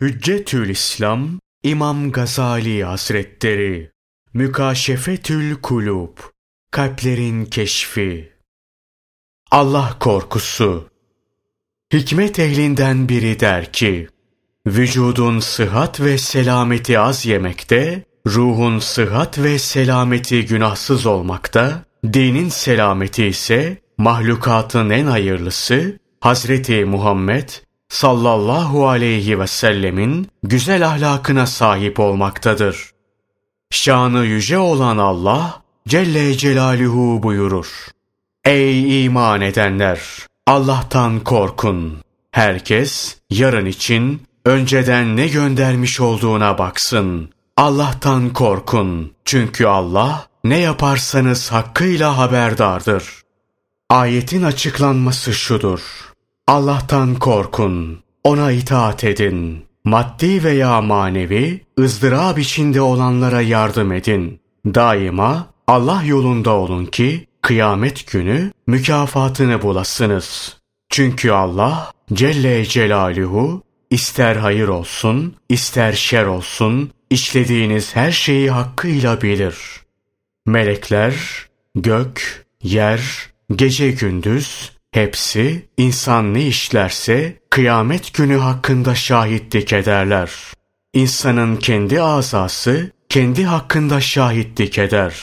Hüccetül İslam İmam Gazali Hazretleri. Mükaşefetül Kulub Kalplerin Keşfi. Allah korkusu. Hikmet ehlinden biri der ki, Vücudun sıhhat ve selameti az yemekte, ruhun sıhhat ve selameti günahsız olmakta, dinin selameti ise mahlukatın en hayırlısı Hazreti Muhammed sallallahu aleyhi ve sellemin güzel ahlakına sahip olmaktadır. Şanı yüce olan Allah Celle Celaluhu buyurur. Ey iman edenler! Allah'tan korkun. Herkes yarın için önceden ne göndermiş olduğuna baksın. Allah'tan korkun. Çünkü Allah ne yaparsanız hakkıyla haberdardır. Ayetin açıklanması şudur. Allah'tan korkun, ona itaat edin. Maddi veya manevi, ızdırap içinde olanlara yardım edin. Daima Allah yolunda olun ki, kıyamet günü mükafatını bulasınız. Çünkü Allah Celle Celaluhu ister hayır olsun, ister şer olsun, işlediğiniz her şeyi hakkıyla bilir. Melekler, gök, yer, gece gündüz, Hepsi insan ne işlerse kıyamet günü hakkında şahitlik ederler. İnsanın kendi azası kendi hakkında şahitlik eder.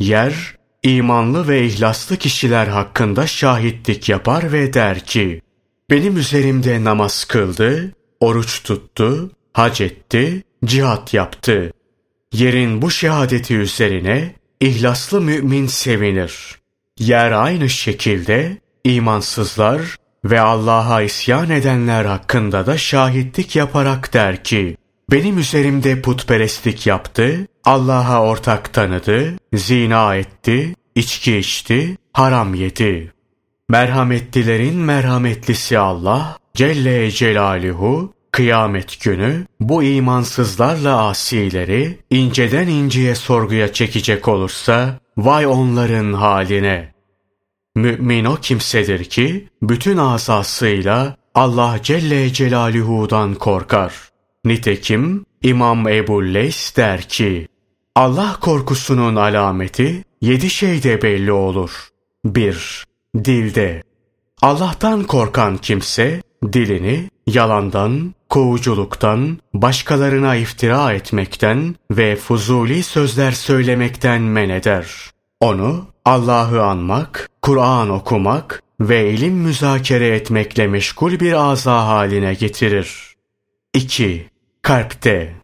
Yer imanlı ve ihlaslı kişiler hakkında şahitlik yapar ve der ki benim üzerimde namaz kıldı, oruç tuttu, hac etti, cihat yaptı. Yerin bu şehadeti üzerine ihlaslı mümin sevinir. Yer aynı şekilde İmansızlar ve Allah'a isyan edenler hakkında da şahitlik yaparak der ki, benim üzerimde putperestlik yaptı, Allah'a ortak tanıdı, zina etti, içki içti, haram yedi. Merhametlilerin merhametlisi Allah, Celle Celaluhu, kıyamet günü bu imansızlarla asileri inceden inceye sorguya çekecek olursa, vay onların haline. Mümin o kimsedir ki bütün asasıyla Allah Celle Celaluhu'dan korkar. Nitekim İmam Ebu Leys der ki, Allah korkusunun alameti yedi şeyde belli olur. 1. Dilde. Allah'tan korkan kimse dilini yalandan, kovuculuktan, başkalarına iftira etmekten ve fuzuli sözler söylemekten men eder. Onu Allah'ı anmak, Kur'an okumak ve ilim müzakere etmekle meşgul bir aza haline getirir. 2. Kalpte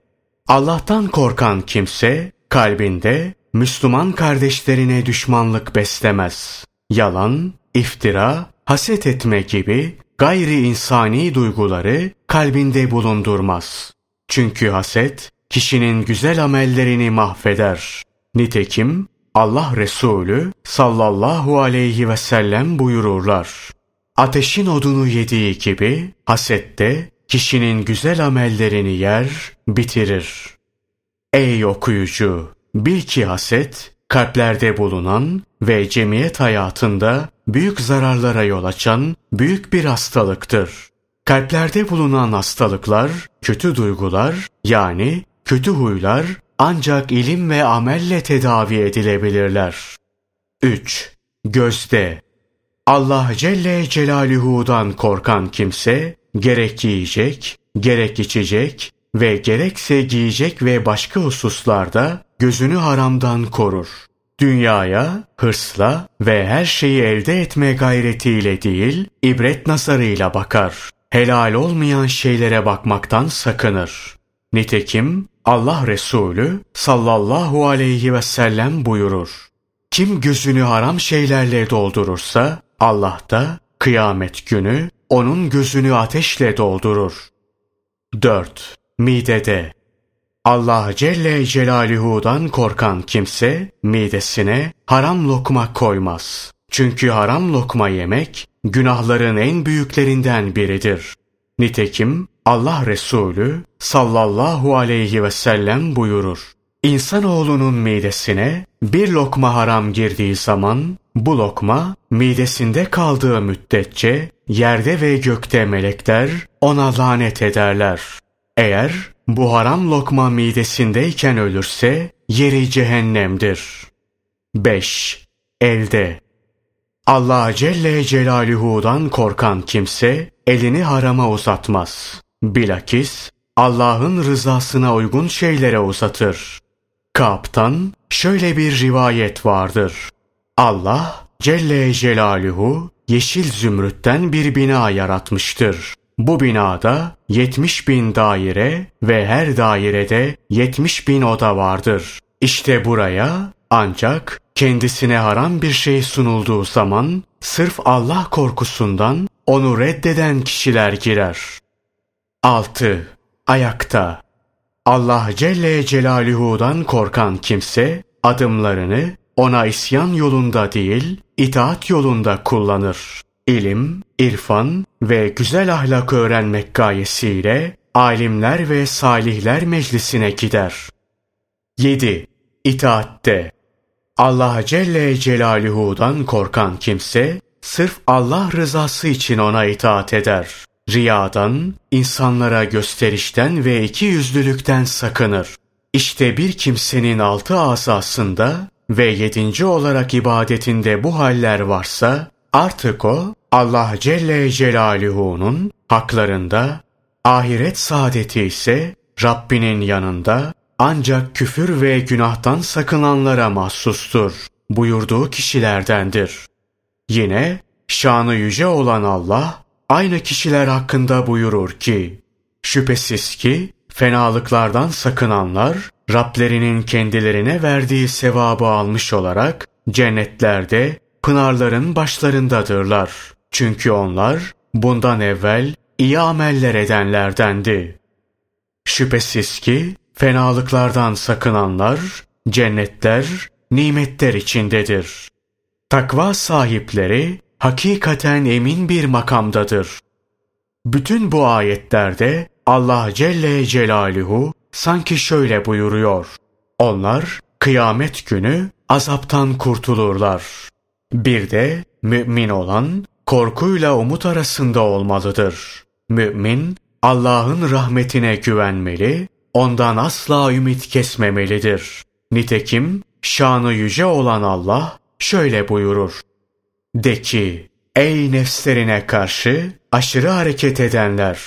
Allah'tan korkan kimse kalbinde Müslüman kardeşlerine düşmanlık beslemez. Yalan, iftira, haset etme gibi gayri insani duyguları kalbinde bulundurmaz. Çünkü haset kişinin güzel amellerini mahveder. Nitekim Allah Resulü sallallahu aleyhi ve sellem buyururlar. Ateşin odunu yediği gibi hasette kişinin güzel amellerini yer, bitirir. Ey okuyucu! Bil ki haset, kalplerde bulunan ve cemiyet hayatında büyük zararlara yol açan büyük bir hastalıktır. Kalplerde bulunan hastalıklar, kötü duygular yani kötü huylar ancak ilim ve amelle tedavi edilebilirler. 3. Gözde Allah Celle Celaluhu'dan korkan kimse gerek yiyecek, gerek içecek ve gerekse giyecek ve başka hususlarda gözünü haramdan korur. Dünyaya hırsla ve her şeyi elde etme gayretiyle değil, ibret nazarıyla bakar. Helal olmayan şeylere bakmaktan sakınır. Nitekim Allah Resulü sallallahu aleyhi ve sellem buyurur. Kim gözünü haram şeylerle doldurursa Allah da kıyamet günü onun gözünü ateşle doldurur. 4. Midede Allah Celle Celaluhu'dan korkan kimse midesine haram lokma koymaz. Çünkü haram lokma yemek günahların en büyüklerinden biridir. Nitekim Allah Resulü sallallahu aleyhi ve sellem buyurur. İnsanoğlunun midesine bir lokma haram girdiği zaman bu lokma midesinde kaldığı müddetçe yerde ve gökte melekler ona lanet ederler. Eğer bu haram lokma midesindeyken ölürse yeri cehennemdir. 5. Elde Allah Celle Celaluhu'dan korkan kimse elini harama uzatmaz. Bilakis Allah'ın rızasına uygun şeylere uzatır. Kaptan şöyle bir rivayet vardır. Allah Celle Celaluhu yeşil zümrütten bir bina yaratmıştır. Bu binada 70 bin daire ve her dairede 70 bin oda vardır. İşte buraya ancak kendisine haram bir şey sunulduğu zaman sırf Allah korkusundan onu reddeden kişiler girer. 6. Ayakta Allah Celle Celaluhu'dan korkan kimse adımlarını ona isyan yolunda değil, itaat yolunda kullanır. İlim, irfan ve güzel ahlak öğrenmek gayesiyle alimler ve salihler meclisine gider. 7. İtaatte Allah Celle Celaluhu'dan korkan kimse sırf Allah rızası için ona itaat eder. Riyadan, insanlara gösterişten ve iki yüzlülükten sakınır. İşte bir kimsenin altı asasında ve yedinci olarak ibadetinde bu haller varsa, artık o Allah Celle Celaluhu'nun haklarında, ahiret saadeti ise Rabbinin yanında ancak küfür ve günahtan sakınanlara mahsustur buyurduğu kişilerdendir. Yine şanı yüce olan Allah aynı kişiler hakkında buyurur ki, şüphesiz ki fenalıklardan sakınanlar Rablerinin kendilerine verdiği sevabı almış olarak cennetlerde pınarların başlarındadırlar. Çünkü onlar bundan evvel iyi ameller edenlerdendi. Şüphesiz ki fenalıklardan sakınanlar cennetler, nimetler içindedir. Takva sahipleri hakikaten emin bir makamdadır. Bütün bu ayetlerde Allah Celle Celaluhu sanki şöyle buyuruyor. Onlar kıyamet günü azaptan kurtulurlar. Bir de mümin olan korkuyla umut arasında olmalıdır. Mümin Allah'ın rahmetine güvenmeli, ondan asla ümit kesmemelidir. Nitekim şanı yüce olan Allah şöyle buyurur. De ki, ey nefslerine karşı aşırı hareket edenler!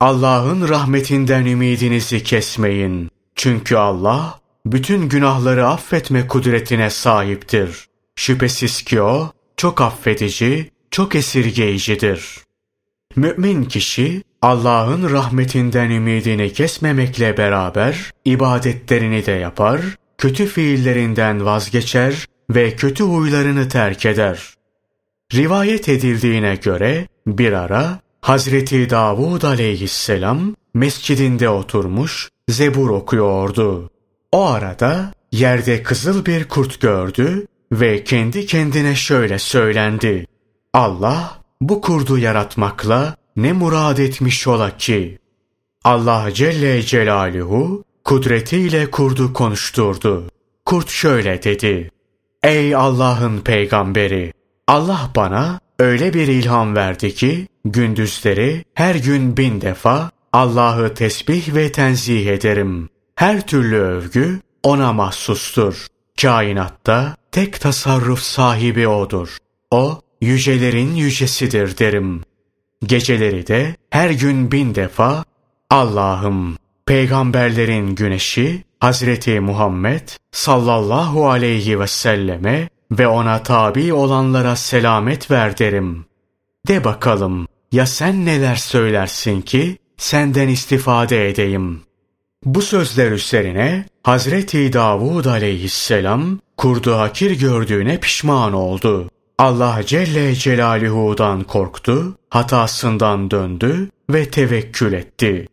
Allah'ın rahmetinden ümidinizi kesmeyin. Çünkü Allah bütün günahları affetme kudretine sahiptir. Şüphesiz ki o çok affedici, çok esirgeyicidir. Mümin kişi Allah'ın rahmetinden ümidini kesmemekle beraber ibadetlerini de yapar, kötü fiillerinden vazgeçer ve kötü huylarını terk eder. Rivayet edildiğine göre bir ara Hazreti Davud aleyhisselam mescidinde oturmuş zebur okuyordu. O arada yerde kızıl bir kurt gördü ve kendi kendine şöyle söylendi. Allah bu kurdu yaratmakla ne murad etmiş ola ki? Allah Celle Celaluhu kudretiyle kurdu konuşturdu. Kurt şöyle dedi. Ey Allah'ın peygamberi! Allah bana öyle bir ilham verdi ki gündüzleri her gün bin defa Allah'ı tesbih ve tenzih ederim. Her türlü övgü ona mahsustur. Kainatta tek tasarruf sahibi O'dur. O, yücelerin yücesidir derim. Geceleri de her gün bin defa Allah'ım peygamberlerin güneşi Hazreti Muhammed sallallahu aleyhi ve selleme ve ona tabi olanlara selamet ver derim. De bakalım ya sen neler söylersin ki senden istifade edeyim. Bu sözler üzerine Hazreti Davud aleyhisselam kurdu hakir gördüğüne pişman oldu. Allah Celle Celaluhu'dan korktu, hatasından döndü ve tevekkül etti.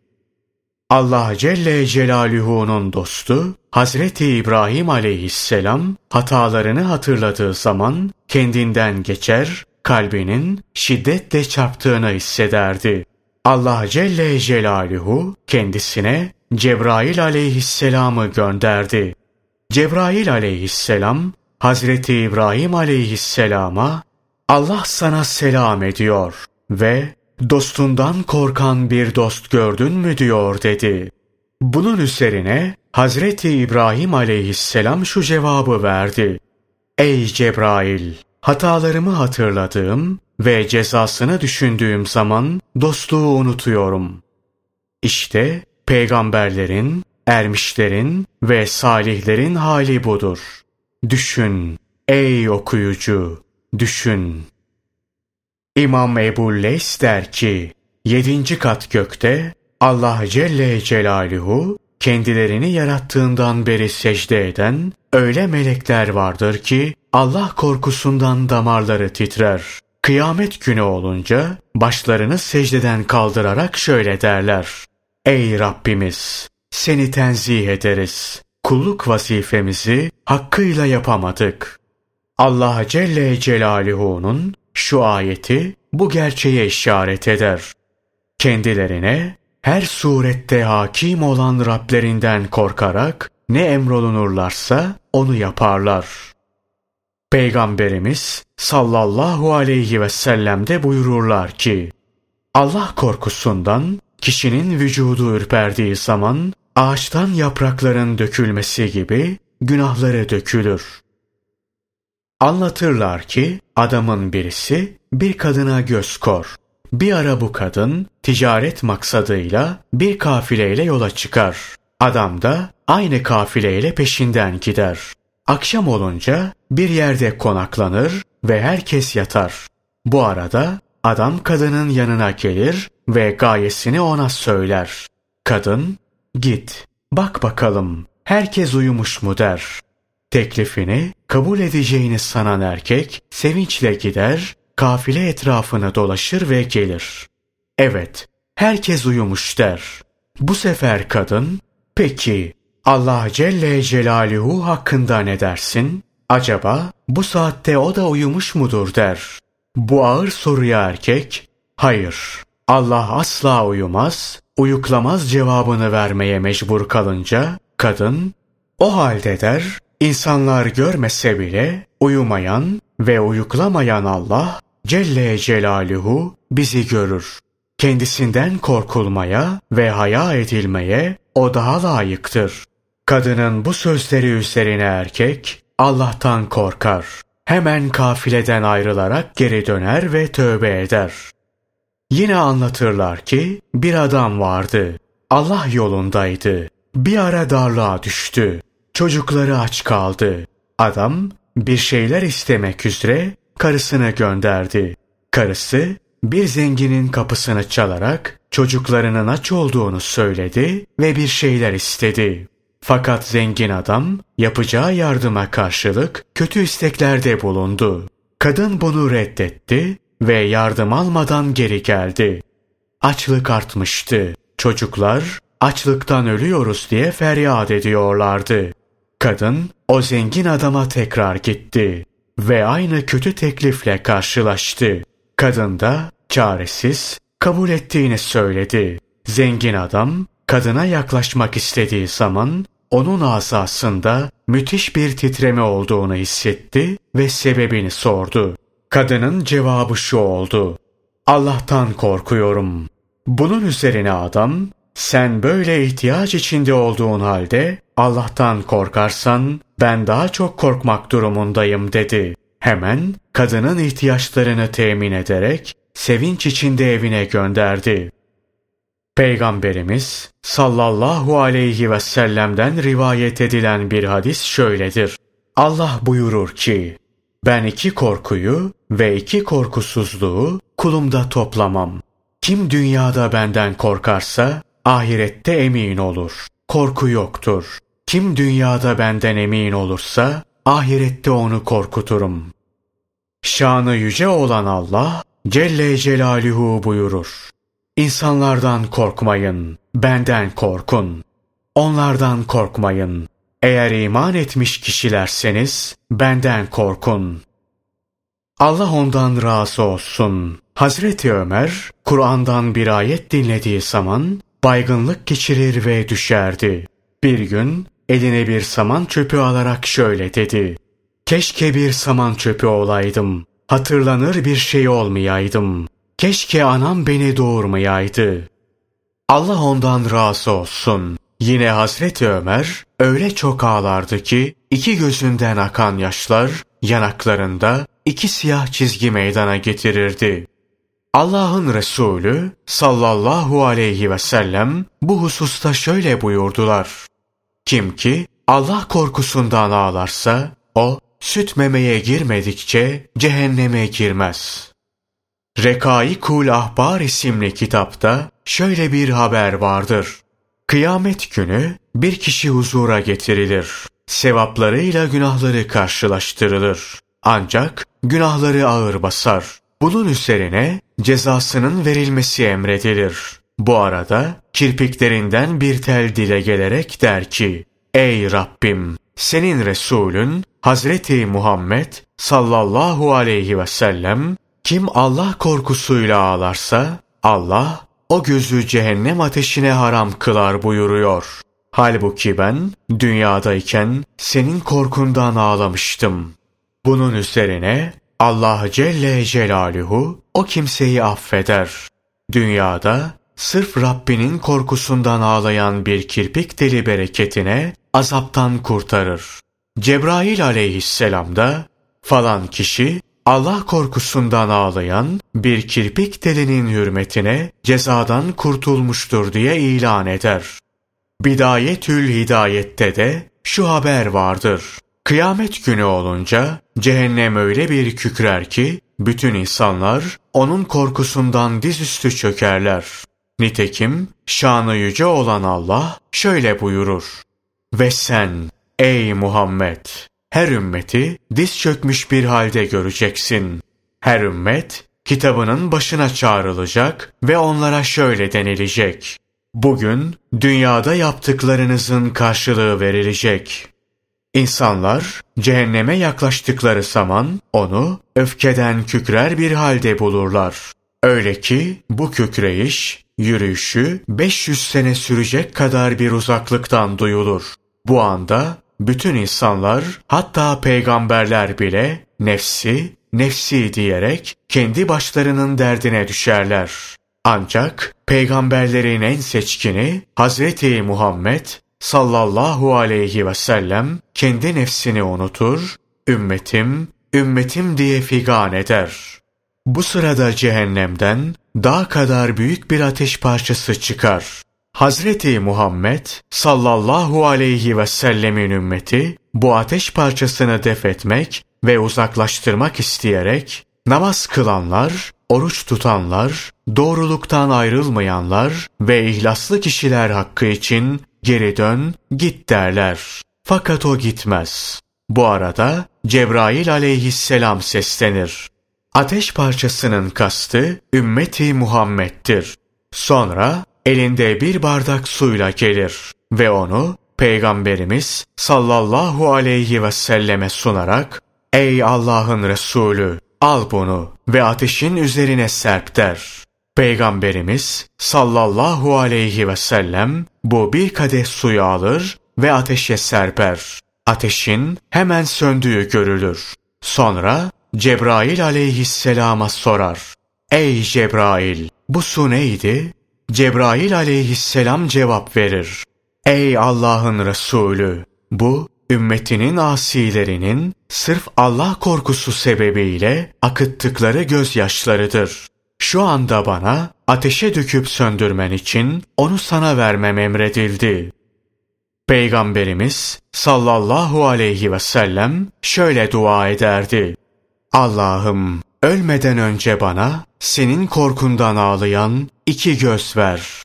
Allah Celle Celaluhu'nun dostu Hazreti İbrahim aleyhisselam hatalarını hatırladığı zaman kendinden geçer, kalbinin şiddetle çarptığını hissederdi. Allah Celle Celaluhu kendisine Cebrail aleyhisselamı gönderdi. Cebrail aleyhisselam Hazreti İbrahim aleyhisselama Allah sana selam ediyor ve dostundan korkan bir dost gördün mü diyor dedi. Bunun üzerine Hazreti İbrahim aleyhisselam şu cevabı verdi. Ey Cebrail! Hatalarımı hatırladığım ve cezasını düşündüğüm zaman dostluğu unutuyorum. İşte peygamberlerin, ermişlerin ve salihlerin hali budur. Düşün ey okuyucu, düşün. İmam Ebu Leys der ki, yedinci kat gökte Allah Celle Celaluhu kendilerini yarattığından beri secde eden öyle melekler vardır ki Allah korkusundan damarları titrer. Kıyamet günü olunca başlarını secdeden kaldırarak şöyle derler. Ey Rabbimiz! Seni tenzih ederiz. Kulluk vazifemizi hakkıyla yapamadık. Allah Celle Celaluhu'nun şu ayeti bu gerçeğe işaret eder. Kendilerine her surette hakim olan Rablerinden korkarak ne emrolunurlarsa onu yaparlar. Peygamberimiz sallallahu aleyhi ve sellem buyururlar ki, Allah korkusundan kişinin vücudu ürperdiği zaman ağaçtan yaprakların dökülmesi gibi günahları dökülür. Anlatırlar ki adamın birisi bir kadına göz kor. Bir ara bu kadın ticaret maksadıyla bir kafileyle yola çıkar. Adam da aynı kafileyle peşinden gider. Akşam olunca bir yerde konaklanır ve herkes yatar. Bu arada adam kadının yanına gelir ve gayesini ona söyler. Kadın, git, bak bakalım, herkes uyumuş mu der. Teklifini kabul edeceğini sanan erkek sevinçle gider kafile etrafını dolaşır ve gelir. Evet, herkes uyumuş der. Bu sefer kadın, peki Allah Celle Celaluhu hakkında ne dersin? Acaba bu saatte o da uyumuş mudur der. Bu ağır soruya erkek, hayır, Allah asla uyumaz, uyuklamaz cevabını vermeye mecbur kalınca, kadın, o halde der, insanlar görmese bile uyumayan ve uyuklamayan Allah Celle Celaluhu bizi görür. Kendisinden korkulmaya ve haya edilmeye o daha layıktır. Kadının bu sözleri üzerine erkek Allah'tan korkar. Hemen kafileden ayrılarak geri döner ve tövbe eder. Yine anlatırlar ki bir adam vardı. Allah yolundaydı. Bir ara darlığa düştü. Çocukları aç kaldı. Adam bir şeyler istemek üzere karısını gönderdi. Karısı bir zenginin kapısını çalarak çocuklarının aç olduğunu söyledi ve bir şeyler istedi. Fakat zengin adam yapacağı yardıma karşılık kötü isteklerde bulundu. Kadın bunu reddetti ve yardım almadan geri geldi. Açlık artmıştı. Çocuklar açlıktan ölüyoruz diye feryat ediyorlardı. Kadın o zengin adama tekrar gitti ve aynı kötü teklifle karşılaştı. Kadın da çaresiz kabul ettiğini söyledi. Zengin adam kadına yaklaşmak istediği zaman onun asasında müthiş bir titreme olduğunu hissetti ve sebebini sordu. Kadının cevabı şu oldu. Allah'tan korkuyorum. Bunun üzerine adam, sen böyle ihtiyaç içinde olduğun halde Allah'tan korkarsan ben daha çok korkmak durumundayım dedi. Hemen kadının ihtiyaçlarını temin ederek sevinç içinde evine gönderdi. Peygamberimiz sallallahu aleyhi ve sellem'den rivayet edilen bir hadis şöyledir. Allah buyurur ki, ben iki korkuyu ve iki korkusuzluğu kulumda toplamam. Kim dünyada benden korkarsa ahirette emin olur. Korku yoktur. Kim dünyada benden emin olursa ahirette onu korkuturum. Şanı yüce olan Allah Celle Celaluhu buyurur. İnsanlardan korkmayın, benden korkun. Onlardan korkmayın. Eğer iman etmiş kişilerseniz benden korkun. Allah ondan razı olsun. Hazreti Ömer, Kur'an'dan bir ayet dinlediği zaman baygınlık geçirir ve düşerdi. Bir gün eline bir saman çöpü alarak şöyle dedi. Keşke bir saman çöpü olaydım. Hatırlanır bir şey olmayaydım. keşke anam beni doğurmayaydı. Allah ondan razı olsun. Yine Hazreti Ömer öyle çok ağlardı ki iki gözünden akan yaşlar yanaklarında iki siyah çizgi meydana getirirdi. Allah'ın Resulü sallallahu aleyhi ve sellem bu hususta şöyle buyurdular. Kim ki Allah korkusundan ağlarsa o süt memeye girmedikçe cehenneme girmez. Rekai Kul Ahbar isimli kitapta şöyle bir haber vardır. Kıyamet günü bir kişi huzura getirilir. Sevaplarıyla günahları karşılaştırılır. Ancak günahları ağır basar. Bunun üzerine cezasının verilmesi emredilir. Bu arada kirpiklerinden bir tel dile gelerek der ki, Ey Rabbim! Senin Resulün Hazreti Muhammed sallallahu aleyhi ve sellem kim Allah korkusuyla ağlarsa Allah o gözü cehennem ateşine haram kılar buyuruyor. Halbuki ben dünyadayken senin korkundan ağlamıştım. Bunun üzerine Allah Celle Celaluhu o kimseyi affeder. Dünyada sırf Rabbinin korkusundan ağlayan bir kirpik deli bereketine azaptan kurtarır. Cebrail aleyhisselam da falan kişi Allah korkusundan ağlayan bir kirpik delinin hürmetine cezadan kurtulmuştur diye ilan eder. Bidayetül Hidayet'te de şu haber vardır. Kıyamet günü olunca cehennem öyle bir kükrer ki bütün insanlar onun korkusundan dizüstü çökerler. Nitekim şanı yüce olan Allah şöyle buyurur. Ve sen ey Muhammed her ümmeti diz çökmüş bir halde göreceksin. Her ümmet kitabının başına çağrılacak ve onlara şöyle denilecek. Bugün dünyada yaptıklarınızın karşılığı verilecek. İnsanlar cehenneme yaklaştıkları zaman onu öfkeden kükrer bir halde bulurlar. Öyle ki bu kükreyiş yürüyüşü 500 sene sürecek kadar bir uzaklıktan duyulur. Bu anda bütün insanlar hatta peygamberler bile nefsi, nefsi diyerek kendi başlarının derdine düşerler. Ancak peygamberlerin en seçkini Hazreti Muhammed sallallahu aleyhi ve sellem kendi nefsini unutur, ümmetim, ümmetim diye figan eder. Bu sırada cehennemden dağ kadar büyük bir ateş parçası çıkar. Hazreti Muhammed sallallahu aleyhi ve sellemin ümmeti bu ateş parçasını def etmek ve uzaklaştırmak isteyerek namaz kılanlar, oruç tutanlar, doğruluktan ayrılmayanlar ve ihlaslı kişiler hakkı için geri dön, git derler. Fakat o gitmez. Bu arada Cebrail aleyhisselam seslenir. Ateş parçasının kastı ümmeti Muhammed'dir. Sonra elinde bir bardak suyla gelir ve onu Peygamberimiz sallallahu aleyhi ve selleme sunarak Ey Allah'ın Resulü al bunu ve ateşin üzerine serp der. Peygamberimiz sallallahu aleyhi ve sellem bu bir kadeh suyu alır ve ateşe serper. Ateşin hemen söndüğü görülür. Sonra Cebrail aleyhisselama sorar. Ey Cebrail bu su neydi? Cebrail aleyhisselam cevap verir. Ey Allah'ın Resulü! Bu, ümmetinin asilerinin sırf Allah korkusu sebebiyle akıttıkları gözyaşlarıdır. Şu anda bana ateşe döküp söndürmen için onu sana vermem emredildi. Peygamberimiz sallallahu aleyhi ve sellem şöyle dua ederdi. Allah'ım ölmeden önce bana senin korkundan ağlayan iki göz ver.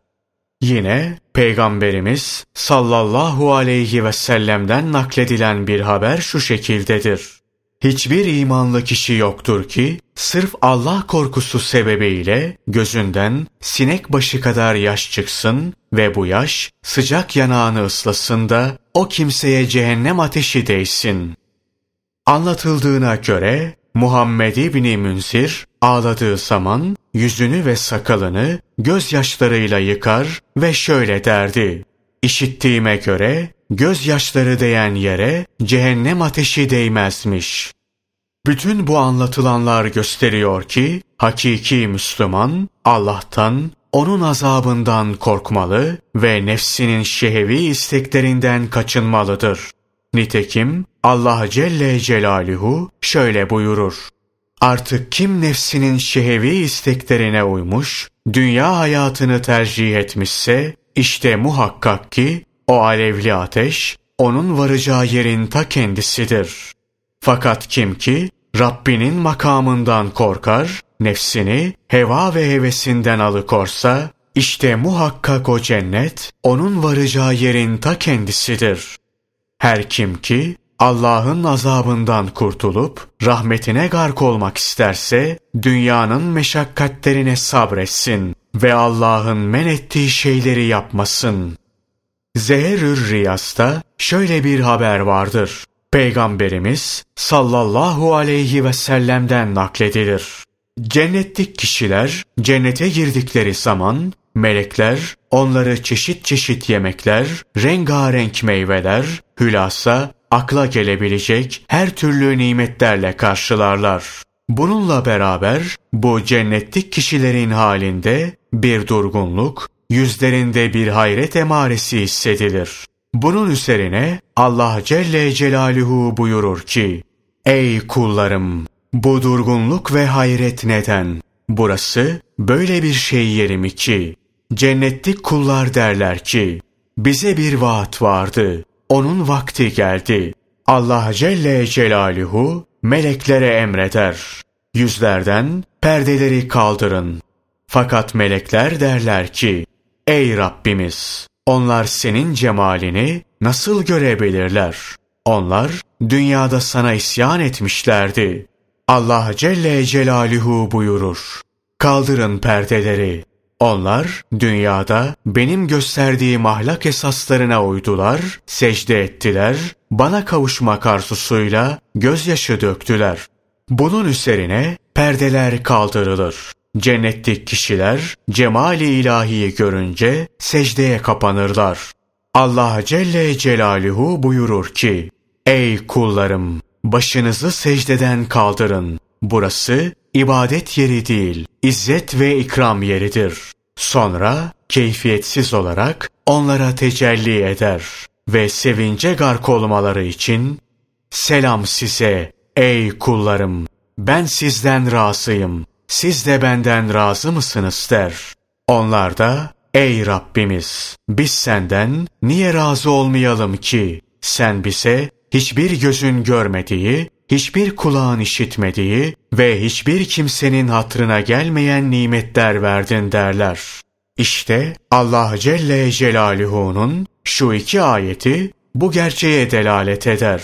Yine Peygamberimiz sallallahu aleyhi ve sellem'den nakledilen bir haber şu şekildedir. Hiçbir imanlı kişi yoktur ki sırf Allah korkusu sebebiyle gözünden sinek başı kadar yaş çıksın ve bu yaş sıcak yanağını ıslasın da o kimseye cehennem ateşi değsin. Anlatıldığına göre Muhammed İbni Münzir ağladığı zaman yüzünü ve sakalını gözyaşlarıyla yıkar ve şöyle derdi. İşittiğime göre gözyaşları değen yere cehennem ateşi değmezmiş. Bütün bu anlatılanlar gösteriyor ki hakiki Müslüman Allah'tan, onun azabından korkmalı ve nefsinin şehevi isteklerinden kaçınmalıdır. Nitekim Allah Celle Celaluhu şöyle buyurur. Artık kim nefsinin şehevi isteklerine uymuş, dünya hayatını tercih etmişse, işte muhakkak ki o alevli ateş, onun varacağı yerin ta kendisidir. Fakat kim ki Rabbinin makamından korkar, nefsini heva ve hevesinden alıkorsa, işte muhakkak o cennet, onun varacağı yerin ta kendisidir. Her kim ki Allah'ın azabından kurtulup rahmetine gark olmak isterse dünyanın meşakkatlerine sabretsin ve Allah'ın men ettiği şeyleri yapmasın. Zeherür Riyas'ta şöyle bir haber vardır. Peygamberimiz sallallahu aleyhi ve sellem'den nakledilir. Cennetlik kişiler cennete girdikleri zaman melekler onları çeşit çeşit yemekler, rengarenk meyveler, hülasa akla gelebilecek her türlü nimetlerle karşılarlar. Bununla beraber bu cennetlik kişilerin halinde bir durgunluk, yüzlerinde bir hayret emaresi hissedilir. Bunun üzerine Allah Celle Celaluhu buyurur ki, Ey kullarım! Bu durgunluk ve hayret neden? Burası böyle bir şey yeri mi ki? Cennetlik kullar derler ki, bize bir vaat vardı onun vakti geldi. Allah Celle Celaluhu meleklere emreder. Yüzlerden perdeleri kaldırın. Fakat melekler derler ki, Ey Rabbimiz! Onlar senin cemalini nasıl görebilirler? Onlar dünyada sana isyan etmişlerdi. Allah Celle Celaluhu buyurur. Kaldırın perdeleri. Onlar dünyada benim gösterdiğim ahlak esaslarına uydular, secde ettiler, bana kavuşmak arzusuyla gözyaşı döktüler. Bunun üzerine perdeler kaldırılır. Cennetlik kişiler cemali ilahiyi görünce secdeye kapanırlar. Allah Celle Celaluhu buyurur ki, Ey kullarım! Başınızı secdeden kaldırın. Burası ibadet yeri değil, izzet ve ikram yeridir. Sonra keyfiyetsiz olarak onlara tecelli eder ve sevince gark olmaları için Selam size ey kullarım ben sizden razıyım siz de benden razı mısınız der. Onlar da ey Rabbimiz biz senden niye razı olmayalım ki sen bize hiçbir gözün görmediği hiçbir kulağın işitmediği ve hiçbir kimsenin hatrına gelmeyen nimetler verdin derler. İşte Allah Celle Celaluhu'nun şu iki ayeti bu gerçeğe delalet eder.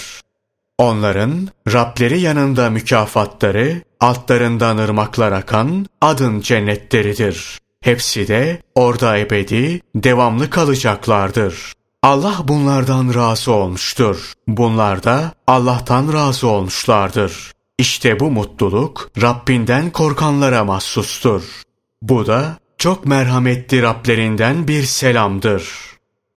Onların Rableri yanında mükafatları, altlarından ırmaklar akan adın cennetleridir. Hepsi de orada ebedi, devamlı kalacaklardır. Allah bunlardan razı olmuştur. Bunlar da Allah'tan razı olmuşlardır. İşte bu mutluluk Rabbinden korkanlara mahsustur. Bu da çok merhametli Rablerinden bir selamdır.''